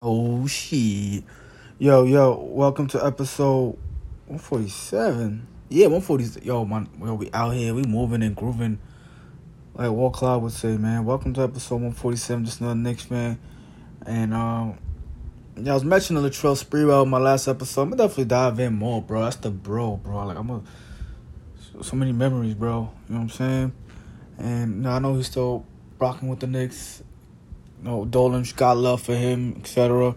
Oh shit. Yo, yo, welcome to episode 147. Yeah, 140. Yo, man, yo, we out here, we moving and grooving. Like Walt Clyde would say, man. Welcome to episode 147, just another Knicks man. And um yeah, I was mentioning Latrell Sprewell in my last episode. I'm gonna definitely dive in more, bro. That's the bro, bro. Like I'm a so many memories, bro. You know what I'm saying? And you know, I know he's still rocking with the Knicks. You know, Dolan's got love for him, etc.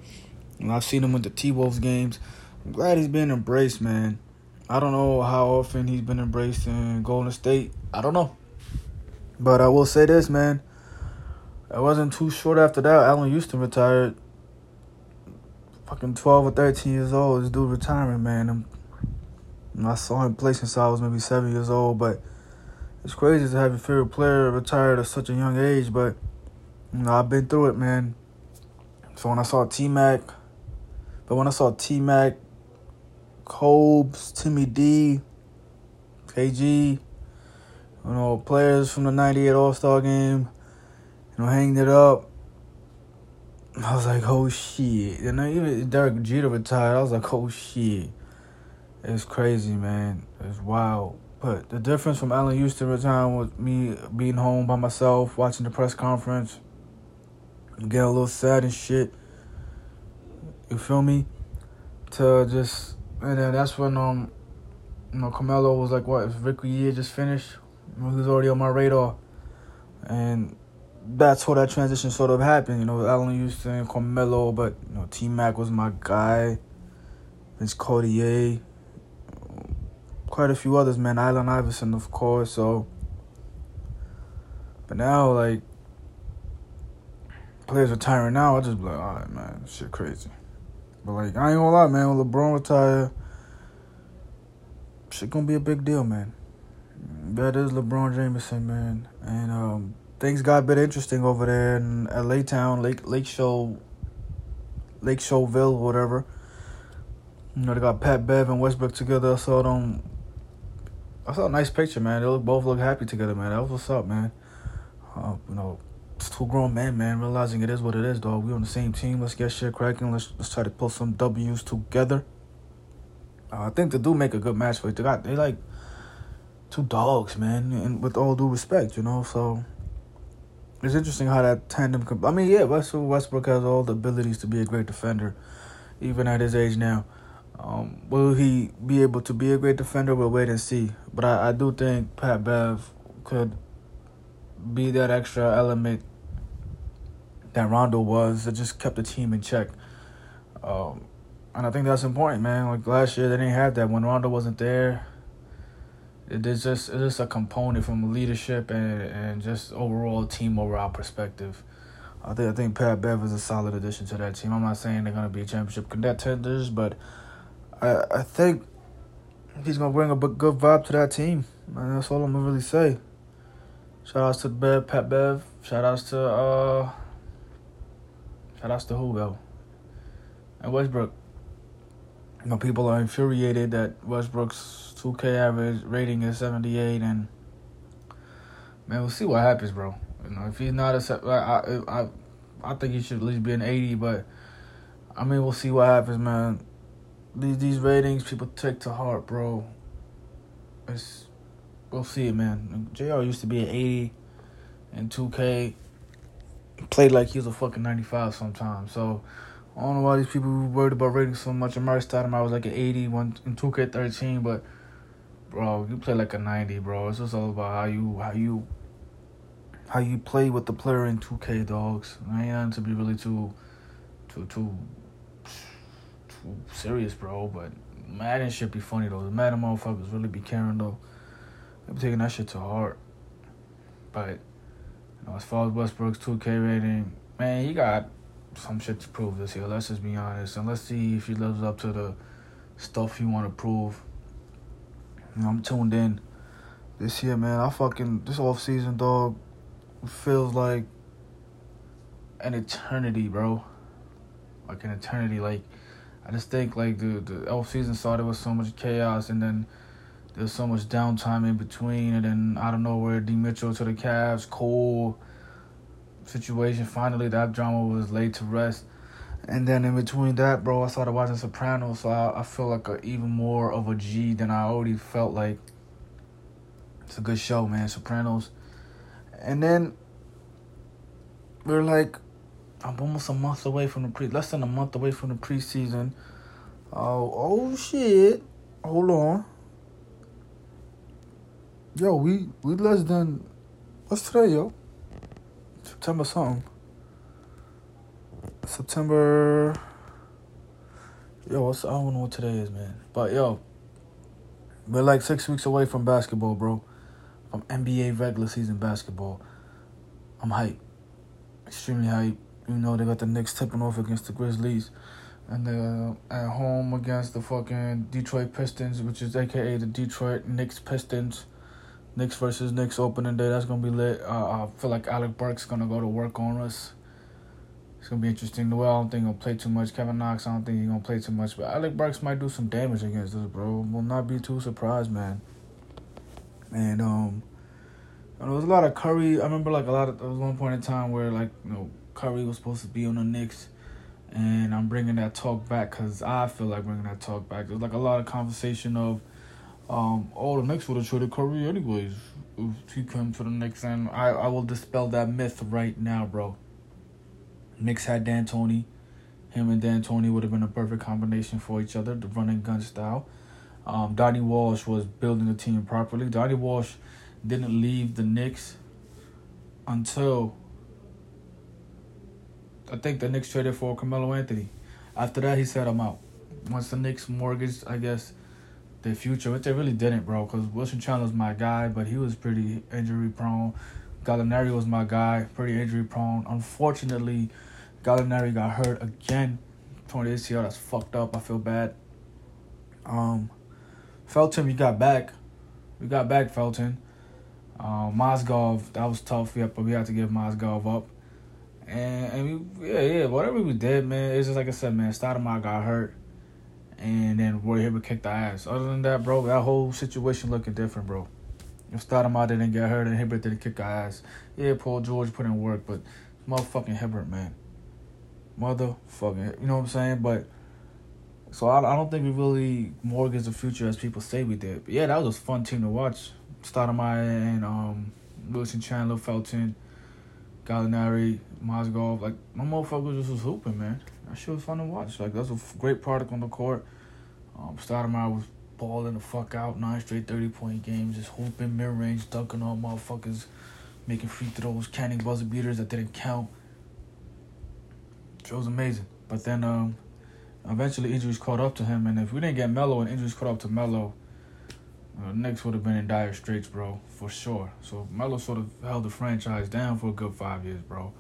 And I've seen him with the T Wolves games. I'm glad he's been embraced, man. I don't know how often he's been embraced in Golden State. I don't know. But I will say this, man. It wasn't too short after that. Allan Houston retired. Fucking 12 or 13 years old. This dude retiring, man. I'm, I saw him play since I was maybe seven years old, but it's crazy to have your favorite player retired at such a young age. But know, I've been through it, man. So when I saw T Mac, but when I saw T Mac, Cobes, Timmy D, KG, you know, players from the '98 All Star Game, you know, hanging it up. I was like, oh shit. And even Derek Jeter retired. I was like, oh shit. It's crazy, man. It's wild. But the difference from Allan Houston retiring with me being home by myself, watching the press conference, get a little sad and shit. You feel me? To just and then that's when um you know Carmelo was like what if Ricky Year just finished? he was already on my radar. And that's how that transition sort of happened, you know, Allan Houston, Carmelo, but you know, T Mac was my guy. Vince Carter, quite a few others, man. Allen Iverson, of course. So, but now, like, players retiring now, I just be like, all right, man, shit crazy. But like, I ain't gonna lie, man. When LeBron retire, shit gonna be a big deal, man. That is LeBron Jameson, man, and um, things got a bit interesting over there in LA town, Lake Lake Show, Lake Showville, whatever. You know, they got Pat Bev and Westbrook together. I saw them. I saw a nice picture, man. They look both look happy together, man. That was what's up, man. Uh, you know, two grown men, man, realizing it is what it is, dog. We on the same team. Let's get shit cracking. Let's let's try to pull some W's together. Uh, I think they do make a good match for. They got they like two dogs, man, and with all due respect, you know. So it's interesting how that tandem. Could, I mean, yeah, Russell Westbrook has all the abilities to be a great defender, even at his age now. Um, will he be able to be a great defender? We'll wait and see. But I, I do think Pat Bev could be that extra element that Rondo was that just kept the team in check. Um, and I think that's important, man. Like last year, they didn't have that when Rondo wasn't there. It is just it's just a component from leadership and and just overall team overall perspective. I think I think Pat Bev is a solid addition to that team. I'm not saying they're gonna be championship contenders, but I I think he's gonna bring a good vibe to that team. Man, that's all I'm gonna really say. Shout outs to Bev, Pat Bev. Shout outs to uh. Shout outs to who? And Westbrook. You know, people are infuriated that Westbrook's 2K average rating is 78, and man, we'll see what happens, bro. You know, if he's not a, I, I, I think he should at least be an 80, but I mean, we'll see what happens, man. These these ratings people take to heart, bro. It's we'll see it, man. Jr. used to be an 80 and 2K. Played like he was a fucking 95 sometimes. So I don't know why these people worried about ratings so much. Amar'e Stoudemire I was like an 80 one in 2K13, but bro, you play like a 90, bro. It's just all about how you how you how you play with the player in 2K, dogs. I to be really too too too too serious, bro. But Madden should be funny though. The Madden motherfuckers really be caring though. I'm taking that shit to heart. But you know, as far as Westbrook's 2K rating, man, he got some shit to prove this year. Let's just be honest, and let's see if he lives up to the stuff he want to prove. You know, I'm tuned in this year, man. I fucking this off season, dog, feels like an eternity, bro. Like an eternity. Like I just think like the the off season started with so much chaos, and then there's so much downtime in between, and then I don't know where D Mitchell to the Cavs, Cole situation. Finally, that drama was laid to rest, And then in between that, bro, I started watching Sopranos, so I, I feel like a, even more of a G than I already felt like. It's a good show, man, Sopranos. And then we're like, I'm almost a month away from the pre, less than a month away from the preseason. Oh, oh shit! Hold on. Yo, we we less than what's today, yo? September something. September. Yo, what's, I don't know what today is, man. But yo, we're like six weeks away from basketball, bro. From NBA regular season basketball. I'm hyped. Extremely hyped. You know they got the Knicks tipping off against the Grizzlies, and they're at home against the fucking Detroit Pistons, which is AKA the Detroit Knicks Pistons. Knicks versus Knicks opening day. That's gonna be lit. Uh, I feel like Alec Burks gonna go to work on us. It's gonna be interesting. The way I don't think he'll play too much. Kevin Knox, I don't think he's gonna play too much. But Alec Burks might do some damage against us, bro. Will not be too surprised, man. And um, there was a lot of Curry. I remember like a lot of there was one point in time where like you know Curry was supposed to be on the Knicks, and I'm bringing that talk back because I feel like bringing that talk back. There's like a lot of conversation of um, oh, the Knicks would have traded Curry anyways if he came to the Knicks, and I, I will dispel that myth right now, bro. Knicks had D'Antoni. Him and D'Antoni would have been a perfect combination for each other, the running gun style. Um, Donnie Walsh was building the team properly. Donnie Walsh didn't leave the Knicks until I think the Knicks traded for Carmelo Anthony. After that, he said, I'm out. Once the Knicks mortgaged, I guess, their future, which they really didn't, bro, because Wilson Chandler's my guy, but he was pretty injury prone. Gallinari was my guy, pretty injury prone. Unfortunately, Gallinari got hurt again. Torn ACL, that's fucked up. I feel bad. Um, Felton, we got back. We got back Felton. Um, Mozgov, that was tough, yeah, but we had to give Mozgov up. And, and we, yeah, yeah, whatever we did, man, it's just like I said, man, Stoudemire got hurt and then Roy Hibbert kicked the ass. Other than that, bro, that whole situation looking different, bro. If Stoudemire didn't get hurt and Hibbert didn't kick the ass, yeah, Paul George put in work, but motherfucking Hibbert, man. Motherfucking, you know what I'm saying? But, so I, I don't think we really mortgaged the future as people say we did. But yeah, that was a fun team to watch. Stoudemire and um, Wilson Chandler, Felton, Gallinari, Mozgov. Like, my motherfuckers just was hooping, man that shit was fun to watch. Like that's a great product on the court. Um, Stoudemire was balling the fuck out, nine straight thirty point games, just hooping mid range, dunking on motherfuckers, making free throws, canning buzzer beaters that didn't count. It was amazing. But then um, eventually injuries caught up to him, and if we didn't get Melo and injuries caught up to Melo, uh, Knicks would have been in dire straits, bro, for sure. So Melo sort of held the franchise down for a good five years, bro.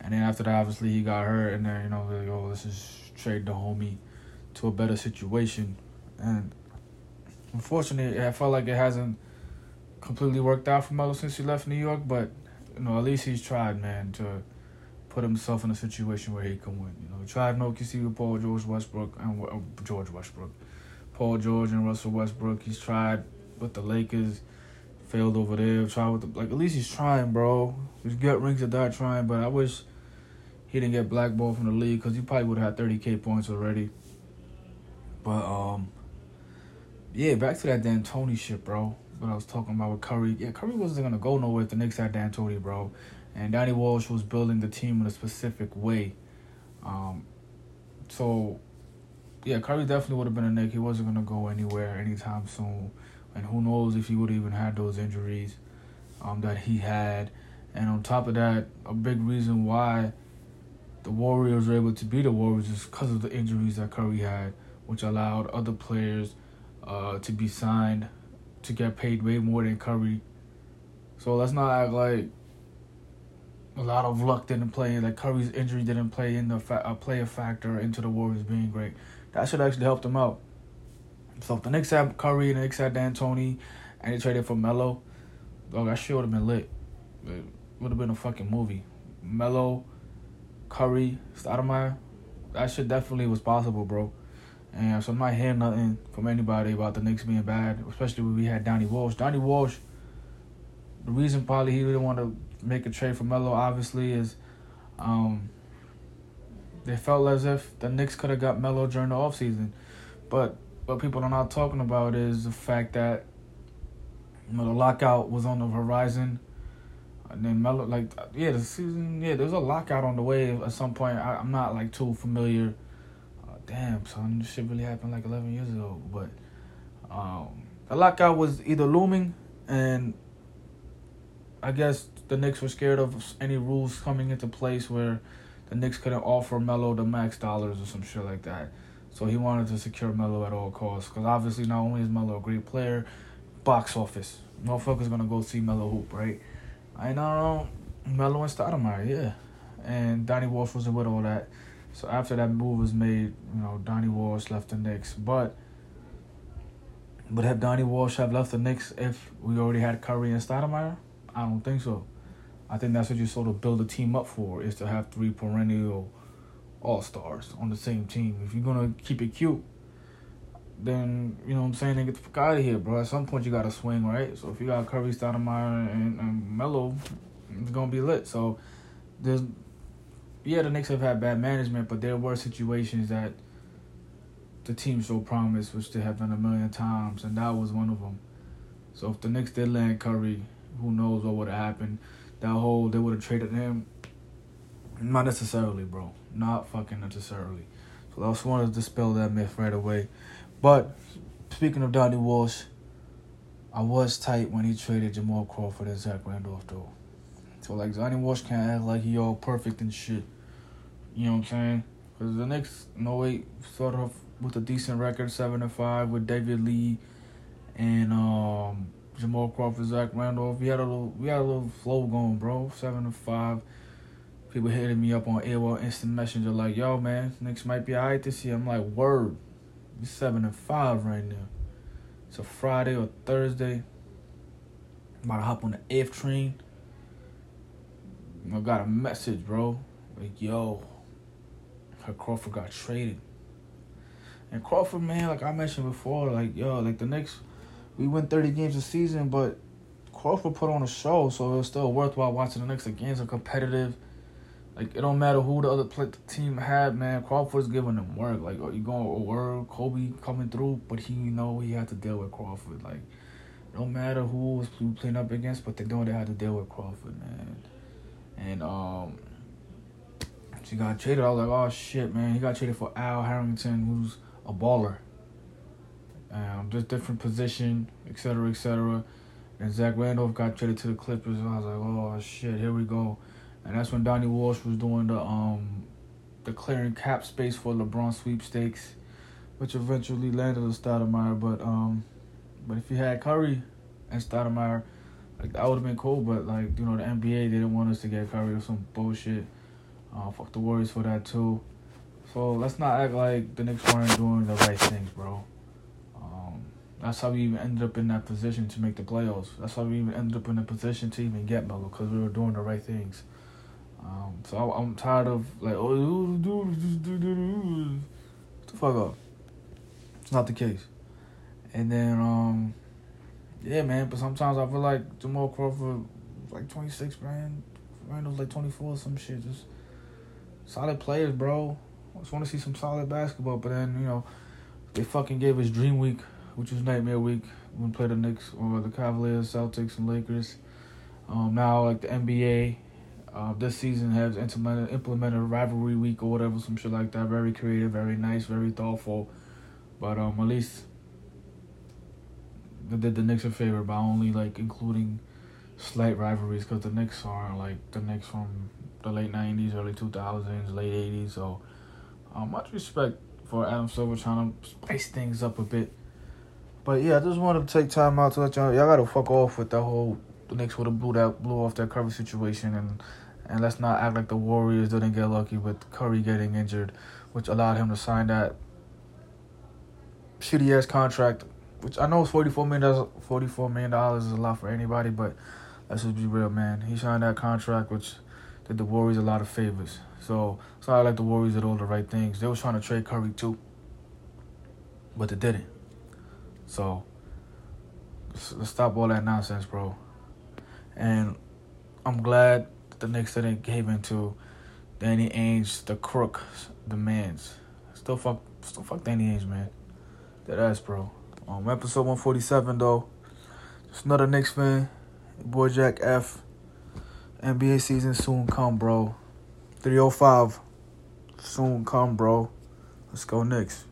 And then after that, obviously he got hurt, and then you know, like, oh, let's just trade the homie to a better situation. And unfortunately, I felt like it hasn't completely worked out for Melo since he left New York. But you know, at least he's tried, man, to put himself in a situation where he can win. You know, he tried no OKC with Paul George Westbrook and uh, George Westbrook, Paul George and Russell Westbrook. He's tried with the Lakers failed over there. Try with the, like at least he's trying, bro. His gut rings of that trying, but I wish he didn't get blackballed from the league because he probably would have had 30k points already. But um, yeah, back to that D'Antoni shit, bro. What I was talking about with Curry. Yeah, Curry wasn't gonna go nowhere if the Knicks had D'Antoni, bro. And Donnie Walsh was building the team in a specific way. Um, so yeah, Curry definitely would have been a Knick. He wasn't gonna go anywhere anytime soon. And who knows if he would even had those injuries um, that he had. And on top of that, a big reason why the Warriors were able to beat the Warriors is because of the injuries that Curry had, which allowed other players uh, to be signed to get paid way more than Curry. So let's not act like a lot of luck didn't play. Like Curry's injury didn't play in the fa- uh, play a factor into the Warriors being great. That should actually help them out. So if the Knicks had Curry and the Knicks had D'Antoni, and they traded for Melo, dog, that shit would have been lit. It would have been a fucking movie. Melo Curry, Stoudemire, that shit definitely was possible, bro. And so I'm not hearing nothing from anybody about the Knicks being bad, especially when we had Donnie Walsh. Donnie Walsh, the reason probably he didn't want to make a trade for Melo, obviously, is um, they felt as if the Knicks could have got Melo during the offseason. But what people are not talking about is the fact that you know the lockout was on the horizon. And then Melo, like, yeah, the season, yeah, there's a lockout on the way at some point. I, am not like too familiar. Uh, damn, son, this shit really happened like 11 years ago. But um, the lockout was either looming, and I guess the Knicks were scared of any rules coming into place where the Knicks couldn't offer Melo the max dollars or some shit like that. So he wanted to secure Melo at all costs. Because obviously, not only is Melo a great player, box office. Motherfuckers gonna go see Melo hoop, right? I know um, Melo and Stoudemire, yeah. And Donnie Walsh wasn't with all that. So after that move was made, you know, Donnie Walsh left the Knicks. But would have Donnie Walsh have left the Knicks if we already had Curry and Stoudemire? I don't think so. I think that's what you sort of build a team up for is to have three perennial all stars on the same team. If you're gonna keep it cute, then you know what I'm saying, then get the fuck out of here, bro. At some point you gotta swing, right? So if you got Curry, Stoudemire, and, and Melo, it's gonna be lit. So there's yeah, the Knicks have had bad management, but there were situations that the team showed promise, which they have done a million times, and that was one of them. So if the Knicks did land Curry, who knows what would have happened? that whole they would have traded him. Not necessarily, bro. Not fucking necessarily. So I just wanted to dispel that myth right away. But speaking of Donnie Walsh, I was tight when he traded Jamal Crawford and Zach Randolph though. So like Donnie Walsh can't act like he all perfect and shit. You know what I'm saying? Because the Knicks, no way, started off with a decent record, seven and five with David Lee and um Jamal Crawford, Zach Randolph. We had a little, we had a little flow going, bro. Seven to five. People hitting me up on AOL Instant Messenger like, "Yo, man, Knicks might be alright this year." I'm like, "Word, we seven and five right now. It's a Friday or Thursday. I'm about to hop on the F train. I got a message, bro. Like, yo, her Crawford got traded. And Crawford, man, like I mentioned before, like yo, like the Knicks we win 30 games a season, but Crawford put on a show, so it's still worthwhile watching the next games are competitive. Like it don't matter who the other play, the team had, man. Crawford's giving them work. Like, you going to work? Kobe coming through, but he you know he had to deal with Crawford. Like, it don't matter who was playing up against, but they know they had to deal with Crawford, man. And um, she got traded. I was like, oh shit, man. He got traded for Al Harrington, who's a baller um, just different position, etc., etc. And Zach Randolph got traded to the Clippers, and I was like, oh shit, here we go. And that's when Donnie Walsh was doing the um the clearing cap space for LeBron sweepstakes, which eventually landed on Stoudemire. But um, but if you had Curry and Stoudemire, like that would have been cool. But like you know, the NBA didn't want us to get Curry or some bullshit. Uh, fuck the Warriors for that too. So let's not act like the Knicks weren't doing the right things, bro. That's how we even ended up in that position to make the playoffs. That's how we even ended up in a position to even get Melo because we were doing the right things. Um, so I, am tired of like, oh, the fuck up. It's not the case. And then, um, yeah, man. But sometimes I feel like Jamal Crawford, like 26, man. Randall's like 24 some shit. Just solid players, bro. I just want to see some solid basketball. But then, you know, they fucking gave us Dream Week which was Nightmare Week when we played the Knicks or the Cavaliers, Celtics, and Lakers. Um, now, like the NBA, uh, this season has implemented, implemented rivalry week or whatever, some shit like that. Very creative, very nice, very thoughtful. But um, at least they did the Knicks a favor by only like including slight rivalries because the Knicks are like the Knicks from the late '90s, early 2000s, late '80s. So um, much respect for Adam Silver trying to spice things up a bit. But yeah, I just wanted to take time out to let y'all y'all gotta fuck off with that whole the Knicks would have blew that blew off that Curry situation and and let's not act like the Warriors didn't get lucky with Curry getting injured, which allowed him to sign that shitty ass contract, which I know is forty four million forty four million dollars is a lot for anybody, but let's just be real, man. He signed that contract which did the Warriors a lot of favors. So it's not like the Warriors did all the right things. They was trying to trade Curry too. But they didn't. So let's stop all that nonsense, bro. And I'm glad the Knicks didn't cave into Danny Ainge, the crook, demands. Still fuck, still fuck Danny Ainge, man. That ass, bro. Um, episode one forty seven though. Just another Knicks fan. boy Jack F. NBA season soon come, bro. Three oh five. Soon come, bro. Let's go Knicks.